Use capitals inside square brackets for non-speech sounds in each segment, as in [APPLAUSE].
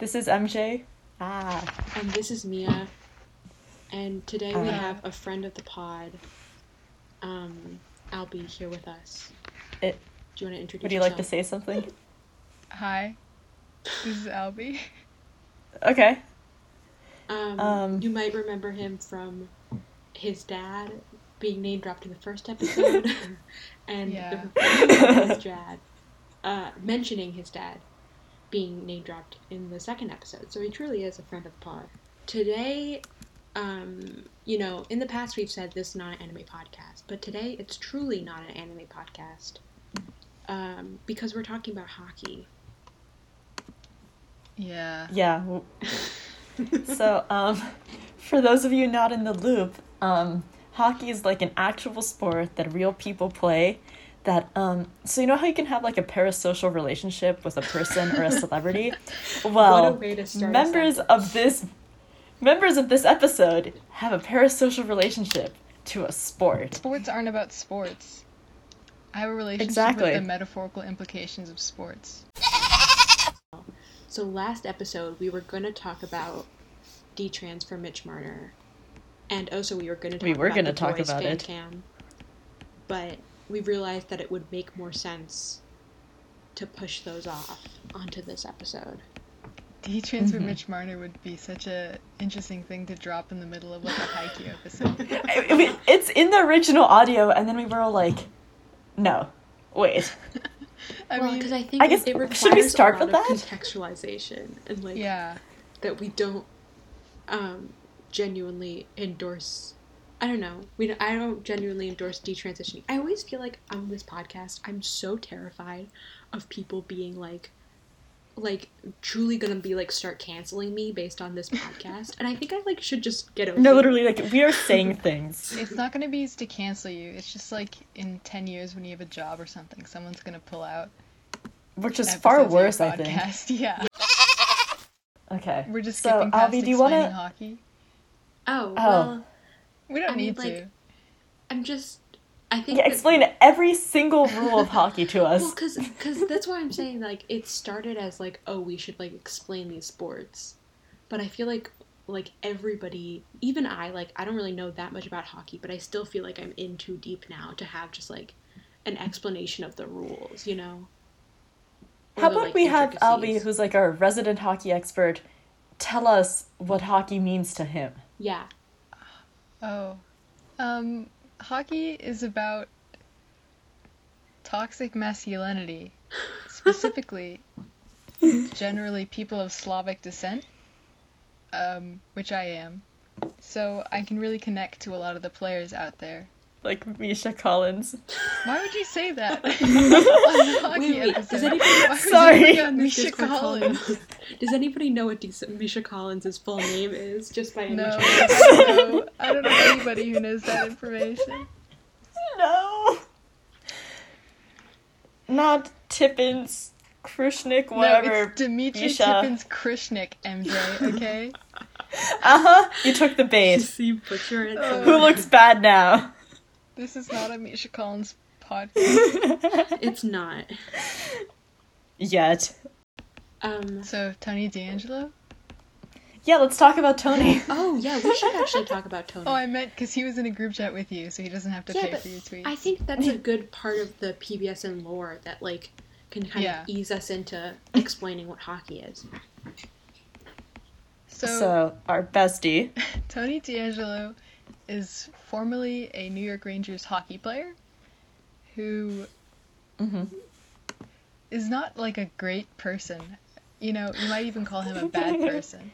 This is MJ. Ah. And this is Mia. And today we Uh. have a friend of the pod, um, Albie, here with us. It- Do you want to introduce Would you like to say something? Hi, this is Albie. Okay. Um, Um, you might remember him from his dad being name dropped in the first episode, [LAUGHS] [LAUGHS] and Yeah. the his dad, uh, mentioning his dad being name dropped in the second episode. So he truly is a friend of the pod. Today, um, you know, in the past we've said this is not an anime podcast, but today it's truly not an anime podcast. Um, because we're talking about hockey. Yeah. Yeah. [LAUGHS] so, um, for those of you not in the loop, um, hockey is like an actual sport that real people play. That um, so you know how you can have like a parasocial relationship with a person or a celebrity. [LAUGHS] Well, way to start. a members of this members of this episode have a parasocial relationship to a sport. Sports aren't about sports. I have a relationship Exactly. with the metaphorical implications of sports. So last episode we were going to talk about D-Trans for Mitch Marner, and also we were going to talk We were about gonna the talk boys about fan it. cam, but we realized that it would make more sense to push those off onto this episode. D transfer Mhm. Mitch Marner would be such a interesting thing to drop in the middle of like a Haikyuu episode. [LAUGHS] I- I mean, it's in the original audio, and then we were all like, "No, wait." [LAUGHS] I well, mean, because I think I it- guess- it requires should we start a lot with of that? contextualization and like yeah. that we don't um, genuinely endorse. I don't know. We don't, I don't genuinely endorse detransitioning. I always feel like on this podcast, I'm so terrified of people being like, like truly gonna be like start canceling me based on this [LAUGHS] podcast, and I think I like should just get over. No, it. literally, like we are saying [LAUGHS] things. It's not going to be used to cancel you. It's just like in 10 years when you have a job or something, someone's going to pull out. Which is far episodes of your worse, I think. podcast. [LAUGHS] Yeah. Okay. We're just So, skipping past Albie, do you wanna- explaining hockey. Oh, Oh. well, We don't I mean, need like, to. I'm just. I think Yeah, that- explain every single rule of hockey to us. Well, because because that's why I'm saying like it started as like oh we should like explain these sports, but I feel like like everybody, even I like I don't really know that much about hockey, but I still feel like I'm in too deep now to have just like an explanation of the rules, you know. Or How the, about like, we have Albie, who's like our resident hockey expert, tell us what hockey means to him. Yeah. Oh. Um, hockey is about toxic masculinity. Specifically, [LAUGHS] generally people of Slavic descent, um, which I am. So I can really connect to a lot of the players out there. Like Misha Collins. Why would you say that? [LAUGHS] [LAUGHS] On the hockey Wait, wait, does anybody- Why would you Sorry. Misha Misha Collins. Does anybody know what Dis- Misha Collins' full name is? Just by any No, chance? I don't know. I don't know anybody who knows that information. No. Not Tippens, Krushnik, whatever. No, it's Dmitry Misha. Tippens Krishnik, MJ, okay? [LAUGHS] Uh huh. You took the bait. See, butcher it. Oh. Who looks bad now? This is not a Misha Collins [LAUGHS] podcast. It's not. Yet. Um. So, Tony DeAngelo? Yeah, let's talk about Tony. [LAUGHS] Oh yeah, we should actually talk about Tony. Oh, I meant because he was in a group chat with you, so he doesn't have to Yeah, pay but for your tweets. I think that's a good part of the PBSN lore that like can kind Yeah. of ease us into explaining what hockey is. so, So, our bestie. [LAUGHS] Tony DeAngelo is formerly a New York Rangers hockey player who hmm is not like a great person. You know, you might even call him a [LAUGHS] bad person.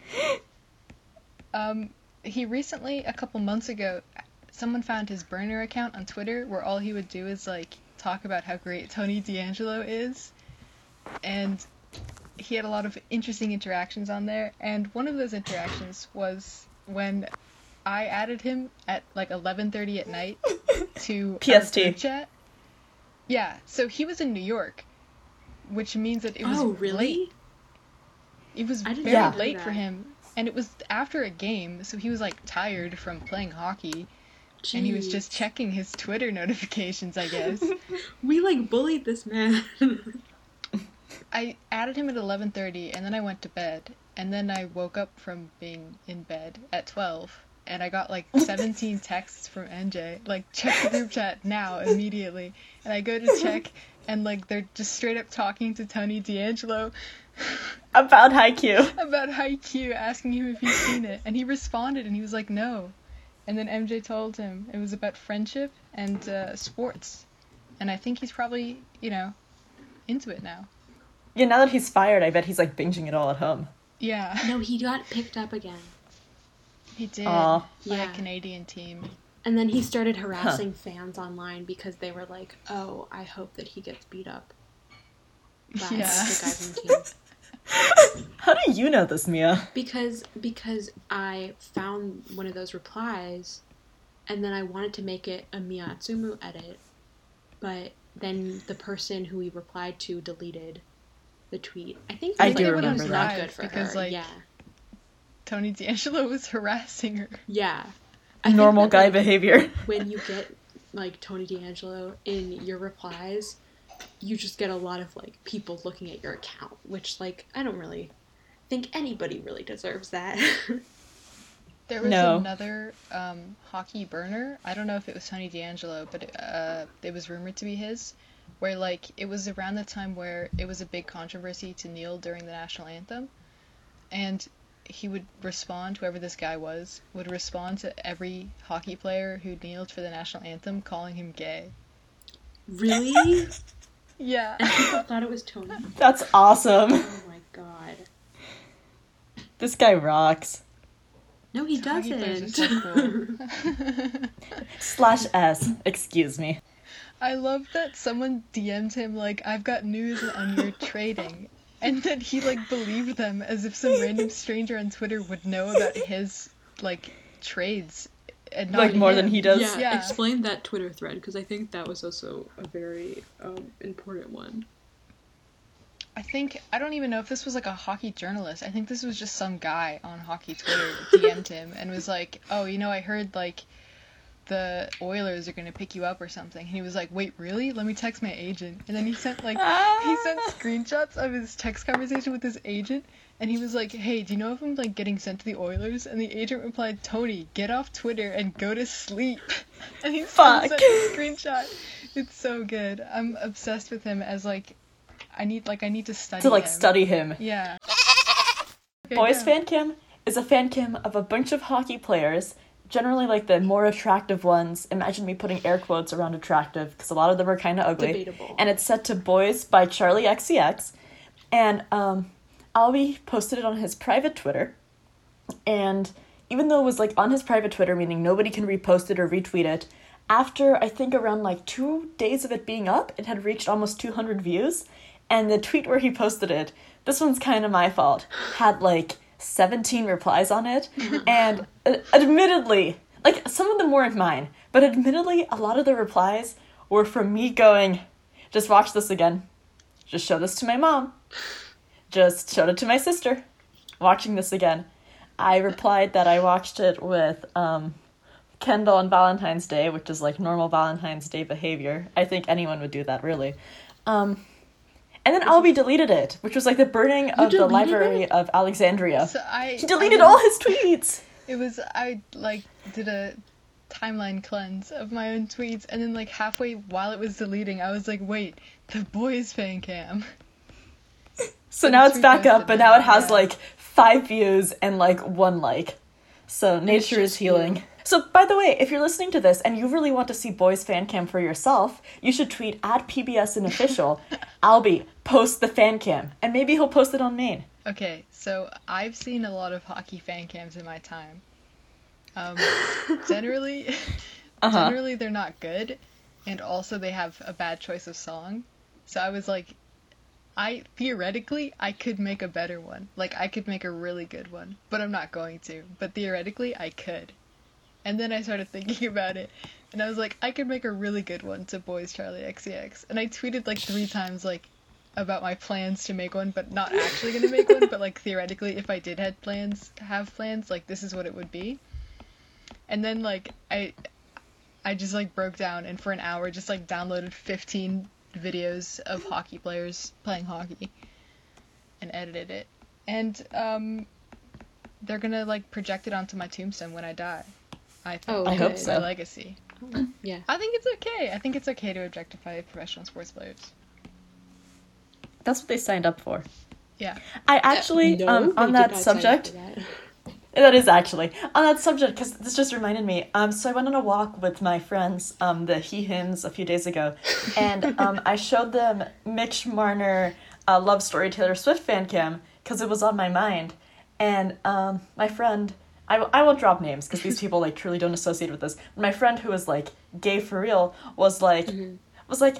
Um, he recently, a couple months ago, someone found his burner account on Twitter where all he would do is like talk about how great Tony DeAngelo is, and he had a lot of interesting interactions on there. And one of those interactions was when I added him at like 11:30 at night [LAUGHS] to PST. chat. Yeah, so he was in New York, which means that it was oh late. really? It was very Yeah. late for him, and it was after a game, so he was like tired from playing hockey, and he was just checking his Twitter notifications, I guess. [LAUGHS] We like bullied this man. [LAUGHS] I added him at 11:30 and then I went to bed and then I woke up from being in bed at 12 and I got like 17 [LAUGHS] texts from MJ like check the group chat now immediately and I go to check and like they're just straight up talking to Tony DeAngelo [LAUGHS] About Haikyuu. about Haikyuu asking him if he's seen it and he responded and he was like no and then MJ told him it was about friendship and uh, sports and I think he's probably you know into it now Yeah, now that he's fired, I bet he's like binging it all at home. yeah No, he got picked up again. He did Aw. by Yeah. a Canadian team And then he started harassing fans online because they were like, "Oh, I hope that he gets beat up." By Yeah. the guy from the [LAUGHS] team. How do you know this, Mia? Because because I found one of those replies, and then I wanted to make it a Miya Atsumu edit, but then the person who we replied to deleted the tweet. I think I it do like, remember not that. good for Because, her. like, yeah, Tony DeAngelo was harassing her yeah. I Normal guy like, behavior. [LAUGHS] when you get like Tony DeAngelo in your replies, you just get a lot of like people looking at your account, which like I don't really think anybody really deserves that. [LAUGHS] There was No. another um, hockey burner. I don't know if it was Tony DeAngelo, but uh, it was rumored to be his. Where like it was around the time where it was a big controversy to kneel during the national anthem, and he would respond. Whoever this guy was would respond to every hockey player who kneeled for the national anthem, calling him gay. really? [LAUGHS] Yeah. And people thought it was Tony. [LAUGHS] That's awesome. Oh my god. This guy rocks. No, he Hockey players are doesn't. so cool. [LAUGHS] Slash S. Excuse me. I love that someone DM'd him like, "I've got news on your trading," and then he like believed them as if some random stranger on Twitter would know about his like trades and not Like more him. than he does. yeah, Yeah. explain that Twitter thread because I think that was also a very um, important one. I think I don't even know if this was like a hockey journalist. I think this was just some guy on hockey Twitter DM'd him and was like, "Oh, you know, I heard like the Oilers are gonna pick you up or something." And he was like, "Wait, really? Let me text my agent." And then he sent like he ah. sent screenshots of his text conversation with his agent, and he was like, "Hey, do you know if I'm like getting sent to the Oilers?" And the agent replied, "Tony, get off Twitter and go to sleep." [LAUGHS] And he Fuck. sent a screenshot. It's so good. I'm obsessed with him as like I need like I need to study To like him. study him. Yeah. Boys go. fan cam is a fan cam of a bunch of hockey players, generally like the more attractive ones. Imagine me putting air quotes around attractive because a lot of them are kind of ugly. Debatable. And it's set to Boys by Charli XCX. And um, Albie posted it on his private Twitter. And even though it was like on his private Twitter, meaning nobody can repost it or retweet it, after I think around like two days of it being up, it had reached almost 200 views. And the tweet where he posted it, this one's kind of my fault, had like 17 replies on it. and uh, admittedly, like some of them weren't mine, but admittedly, a lot of the replies were from me going, just watch this again. Just show this to my mom. Just showed it to my sister. Watching this again. I replied that I watched it with um, Kendall on Valentine's Day, which is like normal Valentine's Day behavior. I think anyone would do that, really. Um, and then Albie deleted it, which was like the burning of the library it? of Alexandria. So I He deleted I, all his tweets. [LAUGHS] It was I like did a timeline cleanse of my own tweets and then like halfway while it was deleting I was like, "Wait, the boys fan cam." [LAUGHS] So now it's back up, but now it, has yeah. like five views and like one like. So nature is healing. So by the way, if you're listening to this and you really want to see Boys Fan Cam for yourself, you should tweet at PBSN official. [LAUGHS] Albie, post the fan cam, and maybe he'll post it on main. Okay, so I've seen a lot of hockey fan cams in my time. Um, [LAUGHS] generally, [LAUGHS] Uh huh. generally they're not good, and also they have a bad choice of song. So I was like, I theoretically I could make a better one. Like I could make a really good one, but I'm not going to. But theoretically I could. And then I started thinking [LAUGHS] about it, and I was like, I could make a really good one to Boys Charli XCX. And I tweeted like three times like about my plans to make one, but not actually gonna make one. But like theoretically, if I did had plans, have plans, like this is what it would be. And then like I, I just like broke down and for an hour just like downloaded 15 videos of hockey players playing hockey, and edited it. and um, they're gonna like project it onto my tombstone when I die. I think Oh, I hope so. my legacy. [CLEARS THROAT] Yeah. I think it's okay. I think it's okay to objectify professional sports players. That's what they signed up for. Yeah. I actually, No, um, on that not sign up subject, that. [LAUGHS] That is actually on that subject because this just reminded me. Um, so I went on a walk with my friends, um, the He Hims, a few days ago, [LAUGHS] and um, I showed them Mitch Marner, uh, love story Taylor Swift fan cam because it was on my mind, and um, my friend. I, I won't drop names because these people like truly don't associate with this. My friend who was like gay for real was like mm-hmm. was like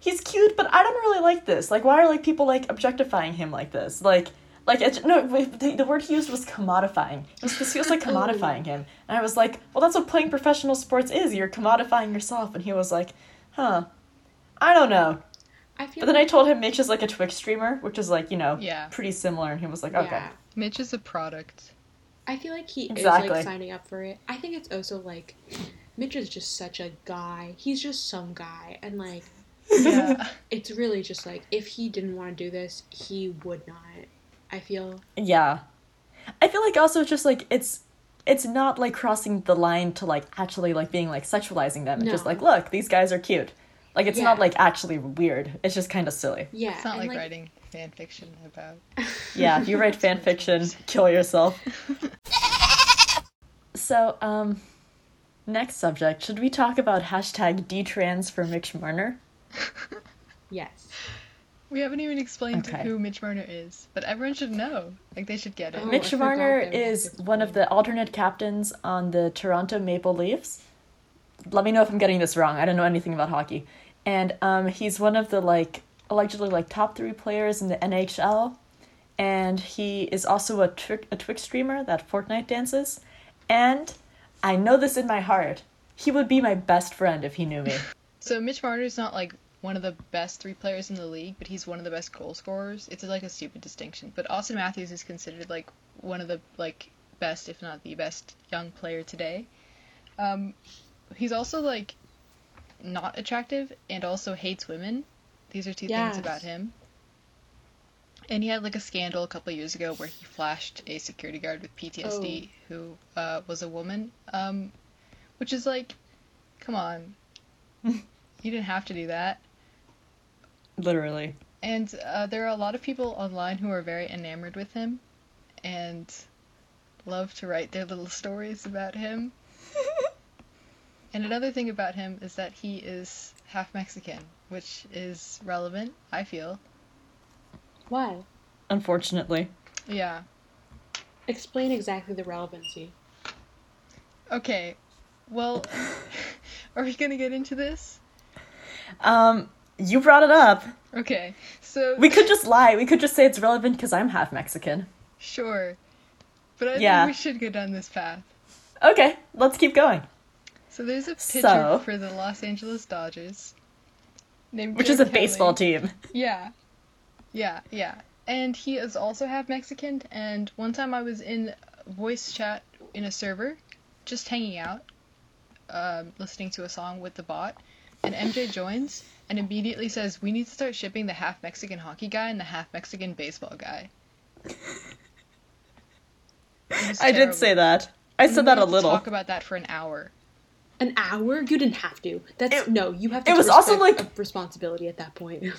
he's cute, but I don't really like this. Like, why are like people like objectifying him like this? Like, like it's, no, the, the word he used was commodifying. It was this feels like [LAUGHS] oh. commodifying him, and I was like, well, that's what playing professional sports is. You're commodifying yourself, and he was like, huh, I don't know. I feel But then I told him Mitch is like a Twitch streamer, which is like you know Yeah. pretty similar, and he was like, okay, Yeah. Mitch is a product. I feel like he is like signing up for it. I think it's also like Mitch is just such a guy. He's just some guy, and like Yeah. [LAUGHS] it's really just like if he didn't want to do this, he would not. I feel Yeah. I feel like also it's just like it's it's not like crossing the line to like actually like being like sexualizing them. It's just like, look, these guys are cute. Like it's Yeah. not like actually weird. It's just kind of silly. yeah. It's not and, like, writing fan fiction about. [LAUGHS] Yeah, if you write fan fiction, kill yourself. [LAUGHS] so, um next subject. Should we talk about hashtag DTrans for Mitch Marner? [LAUGHS] Yes. We haven't even explained Okay. who Mitch Marner is, but everyone should know. Like they should get it. Oh, Mitch forgot Marner that we had is one of the alternate captains on the Toronto Maple Leafs. Let me know if I'm getting this wrong. I don't know anything about hockey. And um, he's one of the like allegedly like top three players in the NHL. And he is also a trick a Twitch streamer that Fortnite dances. And I know this in my heart. He would be my best friend if he knew me. So Mitch Marner's not like one of the best three players in the league, but he's one of the best goal scorers. It's like a stupid distinction. But Auston Matthews is considered like one of the like best, if not the best, young player today. Um, he's also like not attractive and also hates women. These are two Yes. things about him. And he had like a scandal a couple years ago where he flashed a security guard with PTSD who uh, was a woman. Um, which is like, come on, [LAUGHS] you didn't have to do that. Literally. And uh, there are a lot of people online who are very enamored with him and love to write their little stories about him. And another thing about him is that he is half Mexican, which is relevant, I feel. Why? Unfortunately. Yeah. Explain exactly the relevancy. Okay. Well, [LAUGHS] are we gonna get into this? Um, you brought it up. Okay. So We could just lie. We could just say it's relevant because I'm half Mexican. sure, but I Yeah. think we should go down this path. Okay, let's keep going. So there's a pitcher So- for the Los Angeles Dodgers named Which is a Kelly. baseball team. Yeah. Yeah, yeah. And he is also half Mexican. And one time I was in voice chat in a server, just hanging out, um, listening to a song with the bot. And MJ joins and immediately says, We need to start shipping the half Mexican hockey guy and the half Mexican baseball guy. I did say that. I said that a little. Talk about that for an hour. An hour? You didn't have to. That's It- no. You have to. it was also, like- of responsibility at that point. [LAUGHS]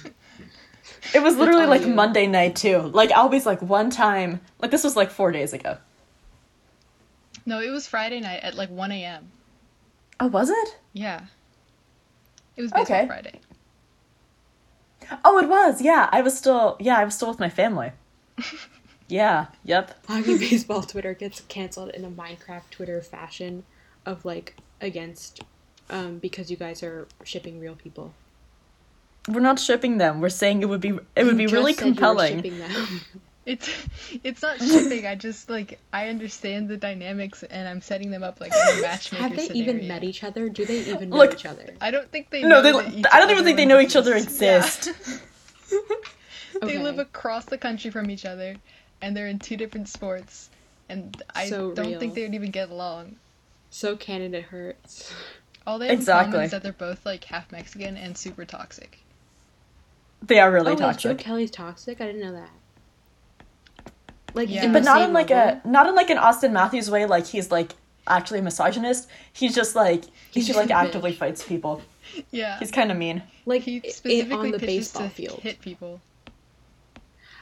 It was literally like you. Monday night too. Like always like one time like this was like four days ago. No, it was Friday night at like 1 a.m. Oh, was it? Yeah. It was baseball Okay. Friday. Oh it was, yeah. I was still yeah, I was still with my family. [LAUGHS] yeah, yep. Hockey baseball Twitter gets canceled in a Minecraft Twitter fashion of like against um because you guys are shipping real people. We're not shipping them. We're saying it would be it would You be just really said compelling. It's it's not [LAUGHS] shipping. I just like I understand the dynamics and I'm setting them up like in a [LAUGHS] matchmaker Have they scenario. even met each other? Do they even know Look- each other? I don't think they No, know they that each I don't even think they know each other exist. Yeah. [LAUGHS] they Okay. live across the country from each other and they're in two different sports and I So don't real. think they would even get along. So canon it hurts. All they have in common is that they're both like half Mexican and super toxic. They are really oh, is Joe toxic. Kelly's toxic? I didn't know that. Like, Yeah. but not in like level. a not in like an Auston Matthews way. Like he's like actually a misogynist. He's just like he He's just just like a bitch. actively fights people. Yeah. He's kind of mean. like he i- specifically on the pitches baseball to field. hit people.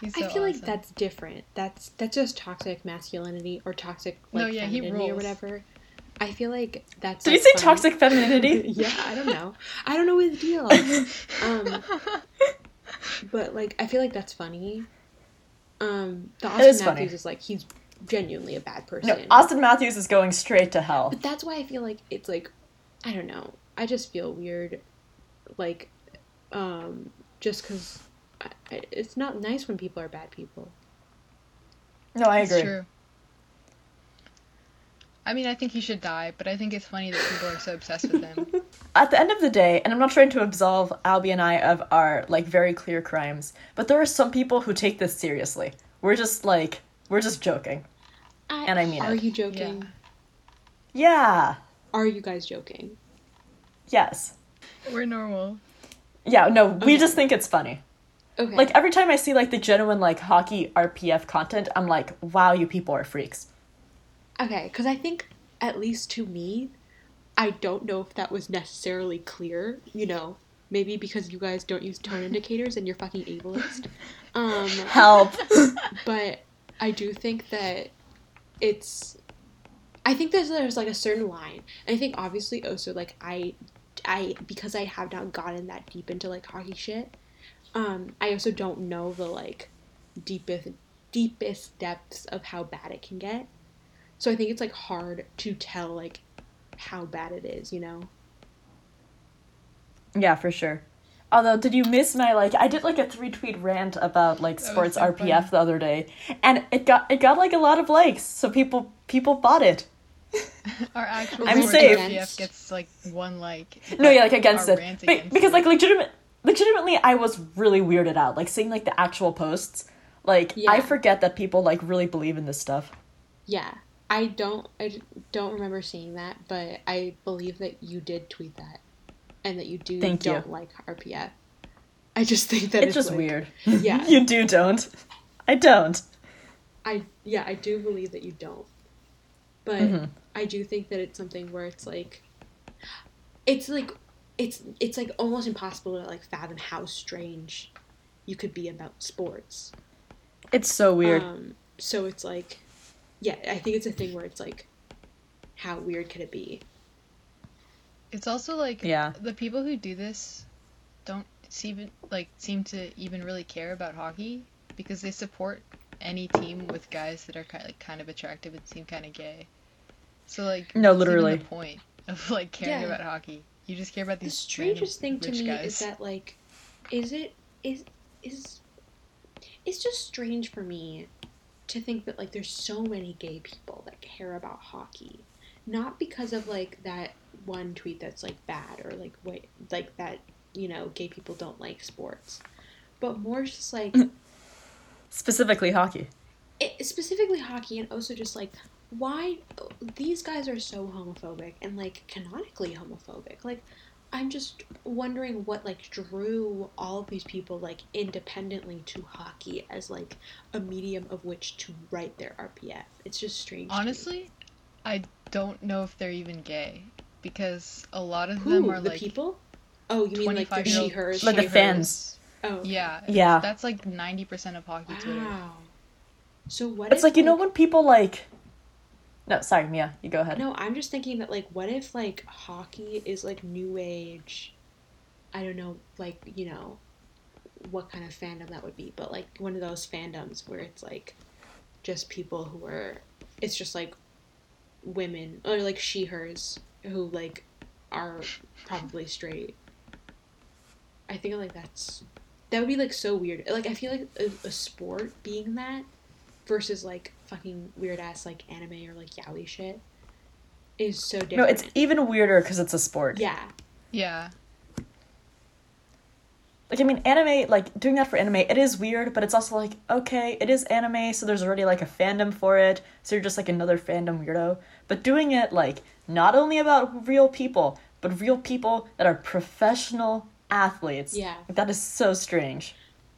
He's I so feel like that's different. That's that's just toxic masculinity or toxic like No, yeah, he femininity or whatever. I feel like that's. Did like, you say funny. toxic femininity? [LAUGHS] yeah, I don't know. I don't know his deal. [LAUGHS] um, but like, I feel like that's funny. Um, the Auston is Matthews funny. is like he's genuinely a bad person. no, Auston Matthews is going straight to hell. But that's why I feel like it's like, I don't know. I just feel weird, like, um, just because it's not nice when people are bad people. No, I It's agree. true. I mean, I think he should die, but I think it's funny that people are so obsessed with him. [LAUGHS] At the end of the day, and I'm not trying to absolve Albie and I of our like very clear crimes, but there are some people who take this seriously. We're just like we're just joking. I, And I mean it. are it. you joking? Yeah. Yeah. Are you guys joking? Yes. We're normal. Yeah, no, we Okay. just think it's funny. Okay. Like every time I see like the genuine like hockey RPF content, I'm like, wow, you people are freaks. Okay, because I think, at least to me, I don't know if that was necessarily clear. You know, maybe because you guys don't use tone indicators and you're fucking ableist. [LAUGHS] Um, Help. [LAUGHS] but I do think that it's. I think there's there's like a certain line, and I think obviously also like I, I because I have not gotten that deep into like hockey shit. Um, I also don't know the like deepest deepest depths of how bad it can get. So I think it's like hard to tell like how bad it is, you know. yeah, for sure. Although, did you miss my like? I did like a three tweet rant about like sports so RPF funny. the other day, and it got it got like a lot of likes. So people people bought it. [LAUGHS] Our actual I'm Sports safe. RPF gets like one like. No, yeah, like against it, rant Be- against because it. like legitimate, legitimately, I was really weirded out. Like seeing like the actual posts. Like I forget that people like really believe in this stuff. Yeah, I don't I don't remember seeing that, but I believe that you did tweet that, and that you do Thank don't like RPF. I just think that It's it's, just like- weird. Yeah, [LAUGHS] you do don't. I don't. I yeah I do believe that you don't, but Mhm. I do think that it's something where it's like, it's like it's it's like almost impossible to like fathom how strange you could be about sports. It's so weird. Um, so it's like, yeah, I think it's a thing where it's like, how weird could it be? It's also like Yeah. the people who do this don't seem like seem to even really care about hockey because they support any team with guys that are kind like kind of attractive and seem kind of gay. So like No, literally. the point of like caring Yeah. about hockey. You just care about The these strangest thing to me guys. is that like, is it is is it's just strange for me to think that like there's so many gay people that care about hockey, not because of like that one tweet that's like bad or like wait like that you know gay people don't like sports, but more just like [CLEARS THROAT] Specifically hockey. it, specifically hockey and also just like why these guys are so homophobic and like canonically homophobic like i'm just wondering what like drew all of these people like independently to hockey as like a medium of which to write their rpf it's just strange to. Honestly, I don't know if they're even gay because a lot of who them are the like the people oh you mean like the she hers Like the she, hers? fans. oh yeah, Yeah. That's like 90% of hockey Twitter. wow so what It's if, like you know when people like. No, sorry, Mia. You go ahead. No, I'm just thinking that like what if like hockey is like new age I don't know, like, you know, what kind of fandom that would be, but like one of those fandoms where it's like just people who are it's just like women or like she hers who like are probably straight. I think like that's that would be like so weird. Like I feel like a, a sport being that versus like fucking weird ass like anime or like yaoi shit is so different. No, it's even weirder because it's a sport. yeah, Yeah. Like I mean, anime, like doing that for anime, it is weird, but it's also like okay, it is anime, so there's already like a fandom for it, so you're just like another fandom weirdo. But doing it like not only about real people, but real people that are professional athletes. Yeah. Like, that is so strange.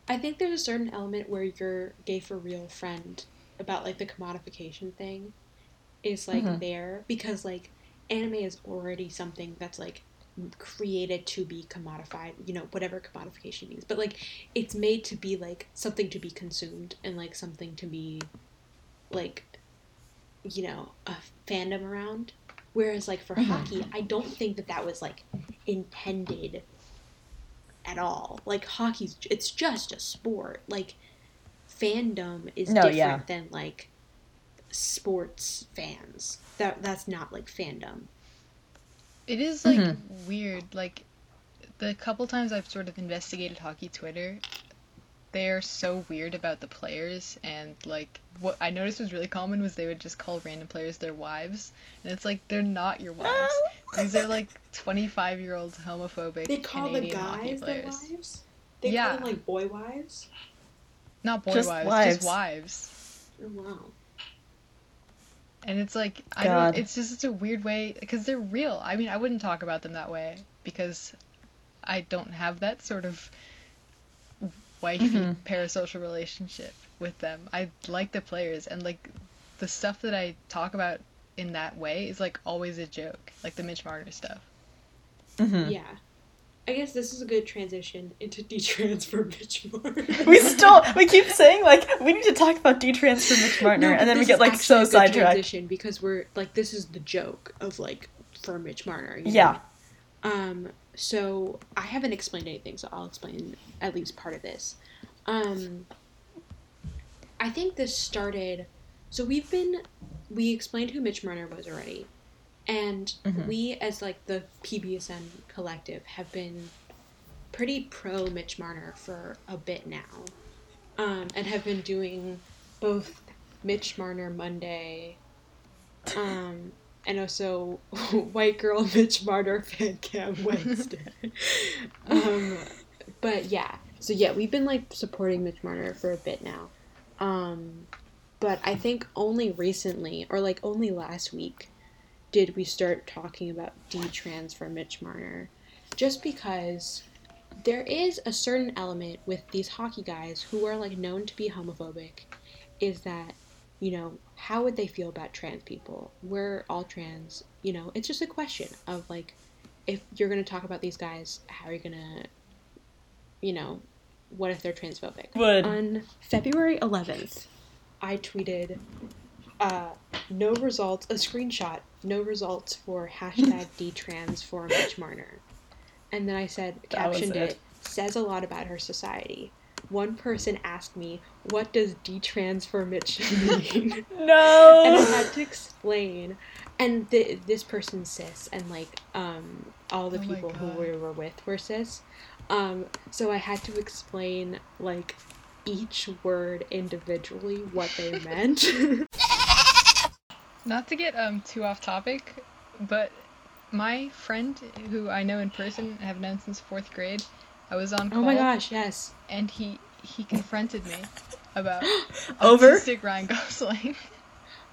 I think there's a certain element where your gay for real friend about like the commodification thing is like Mhm. there because like anime is already something that's like created to be commodified you know whatever commodification means but like it's made to be like something to be consumed and like something to be like you know a fandom around whereas like for Mhm. hockey i don't think that that was like intended at all like hockey's it's just a sport like fandom is No, different yeah. than like sports fans that that's not like fandom It is like Mhm. weird. Like the couple times I've sort of investigated hockey Twitter, they're so weird about the players and like what I noticed was really common was they would just call random players their wives, and it's like they're not your wives. These are like 25 year old homophobic they call Canadian the guys their wives they Yeah. call them like boy wives Not boy Just wives, wives. just wives. oh wow And it's like I God. don't. It's just such a weird way because they're real. I mean, I wouldn't talk about them that way because I don't have that sort of wifey Mhm. parasocial relationship with them. I like the players and like the stuff that I talk about in that way is like always a joke, like the Mitch Marner stuff. Mhm. yeah i guess this is a good transition into [LAUGHS] detransfer Mitch Marner. We still we keep saying like we need to talk about D-Trans for Mitch No, Marner, and then we get like so good sidetracked. transition because we're like this is the joke of like for Mitch Marner. know? Yeah. Um. So I haven't explained anything, so I'll explain at least part of this. Um. I think this started. So we've been we explained who Mitch Marner was already, and Mhm. we as like the PBSN collective have been pretty pro Mitch Marner for a bit now, um, and have been doing both Mitch Marner Monday, um, and also [LAUGHS] White Girl [LAUGHS] Mitch Marner Fan Cam Wednesday. [LAUGHS] um, but yeah, so yeah, we've been like supporting Mitch Marner for a bit now. Um, but I think only recently, or like only last week, did we start talking about D-trans for Mitch Marner. Just because there is a certain element with these hockey guys who are like known to be homophobic, is that, you know, how would they feel about trans people? We're all trans, you know, it's just a question of like, if you're gonna talk about these guys, how are you gonna, you know, what if they're transphobic? Would On February 11th, I tweeted, uh, no results, a screenshot, no results for hashtag [LAUGHS] DTrans for Mitch Marner. And then I said, captioned it. it, says a lot about her society. One person asked me, what does DTrans for Mitch [LAUGHS] mean? no. and I had to explain. And th- this person's cis, and like um, all the Oh people who we were with were cis. Um, so I had to explain like each word individually what they meant. [LAUGHS] Not to get um too off topic, but my friend who I know in person and have known since fourth grade, I was on call oh my gosh, yes. and he he confronted me about [GASPS] Over? autistic Ryan Gosling.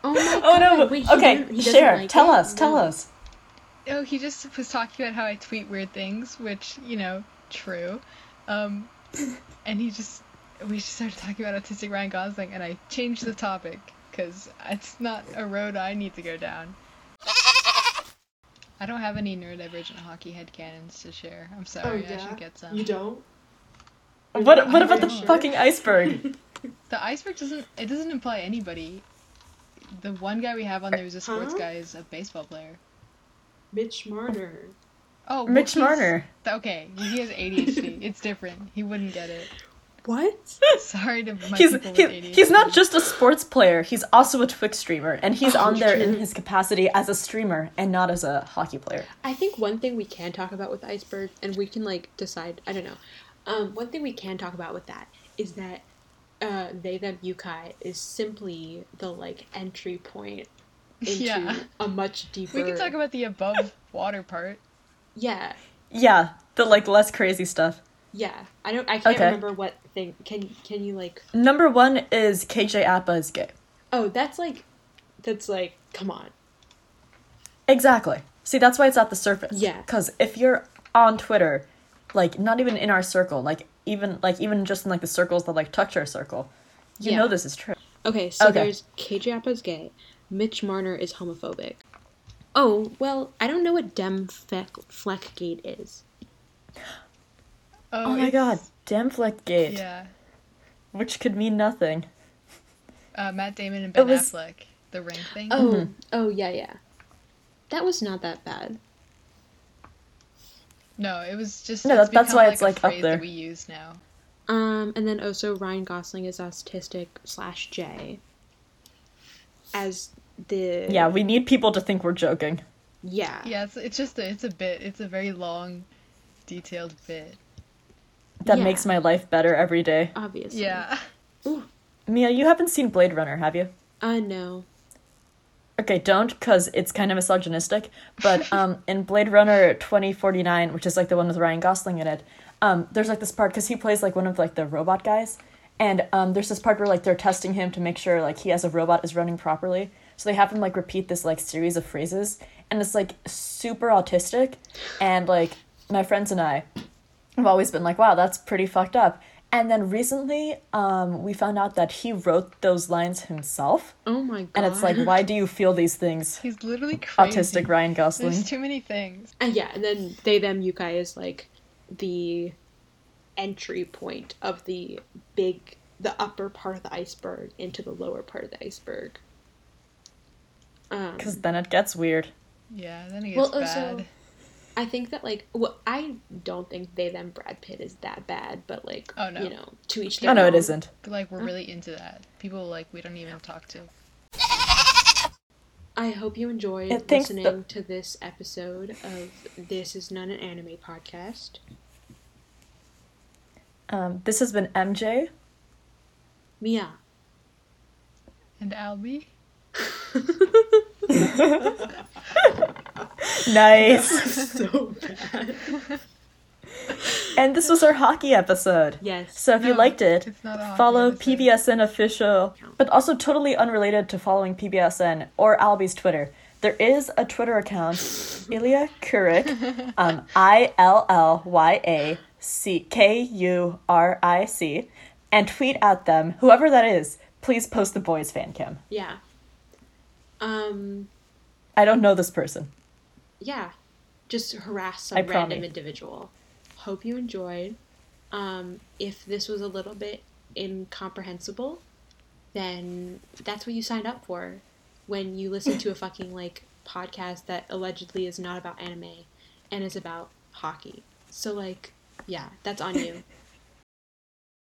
Oh my [LAUGHS] Oh no! God, but- wait, okay, he share. like tell it? us. Tell No. us. Oh, he just was talking about how I tweet weird things, which you know, true. Um, [LAUGHS] and he just we just started talking about autistic Ryan Gosling, and I changed the topic because it's not a road I need to go down. I don't have any neurodivergent hockey head canons to share. I'm sorry, oh, I should get some. You don't? What What about the Sure. fucking iceberg? [LAUGHS] The iceberg doesn't it doesn't imply anybody. The one guy we have on there who's a sports Huh? guy is a baseball player. Mitch Marner. Oh, well, Mitch he's- Marner. Okay, he has ADHD. it's different. He wouldn't get it. What? [LAUGHS] Sorry to my He's he, he's not just a sports player. He's also a Twitch streamer, and he's Oh, on there in his capacity as a streamer and not as a hockey player. I think one thing we can talk about with iceberg, and we can like decide. I don't know. Um, one thing we can talk about with that is that uh, they them Yukai is simply the like entry point [LAUGHS] into Yeah. a much deeper. We can talk about the above water part. [LAUGHS] Yeah, Yeah, the like less crazy stuff. Yeah. I don't. I can't Okay. remember what thing. Can Can you like? Number one is KJ Apa is gay. Oh, that's like, that's like. Come on. Exactly. See, that's why it's at the surface. Yeah. Because if you're on Twitter, like not even in our circle, like even like even just in like the circles that like touch our circle, you Yeah. know this is true. Okay, so Okay. there's KJ Apa's gay. Mitch Marner is homophobic. Oh, well, I don't know what Dem Fleck, Fleckgate is. Oh my god, Demfleck Gate, Yeah. which could mean nothing. Uh, Matt Damon and Ben was- Affleck. The ring thing. Oh, Mhm. oh yeah, yeah. That was not that bad. No, it was just. No, it's that- that's why like, it's, a like, up there. That we use now. Um, and then also Ryan Gosling is autistic slash J. As the Yeah, we need people to think we're joking. yeah Yeah, it's, it's just a, it's a bit. It's a very long, detailed bit. That Yeah. makes my life better every day. obviously Yeah. Mia, you haven't seen Blade Runner, have you? I know Okay, don't, because it's kind of misogynistic. But [LAUGHS] um, in Blade Runner 2049, which is like the one with Ryan Gosling in it, um, there's like this part, because he plays like one of like the robot guys. And um, there's this part where like they're testing him to make sure like he as a robot is running properly. So they have him like repeat this like series of phrases. And it's like super autistic. And like my friends and I have always been like, wow, that's pretty fucked up. And then recently, um, we found out that he wrote those lines himself. oh my god And it's like, why do you feel these things? He's literally crazy. Autistic Ryan Gosling. There's too many things. and yeah and then they them yukai is like the entry point of the big the upper part of the iceberg into the lower part of the iceberg um Because then it gets weird. Yeah, then it Well, gets also- bad. I think that like well, I don't think they them Brad Pitt is that bad, but like Oh, no. you know, to each their Oh, no, it own. isn't. But, like we're really into that. People like we don't even talk to. I hope you enjoyed I think listening the- to this episode of This Is Not an Anime Podcast. Um, this has been MJ. Mia. And Albie. [LAUGHS] [LAUGHS] [LAUGHS] Nice. [LAUGHS] so bad. and this was our hockey episode. Yes. So if you liked it, it's not a hockey follow episode. PBSN official, but also totally unrelated to following PBSN or Albie's Twitter. There is a Twitter account, Ilya Kurik, [LAUGHS] um, I L L Y A C K U R I C, and tweet at them. Whoever that is, please post the boys fan cam. Yeah. Um I don't know this person. Yeah. Just harass some I random promise. individual. Hope you enjoyed. Um if this was a little bit incomprehensible, then that's what you signed up for when you listen to a fucking like podcast that allegedly is not about anime and is about hockey. So like, yeah, that's on you. [LAUGHS]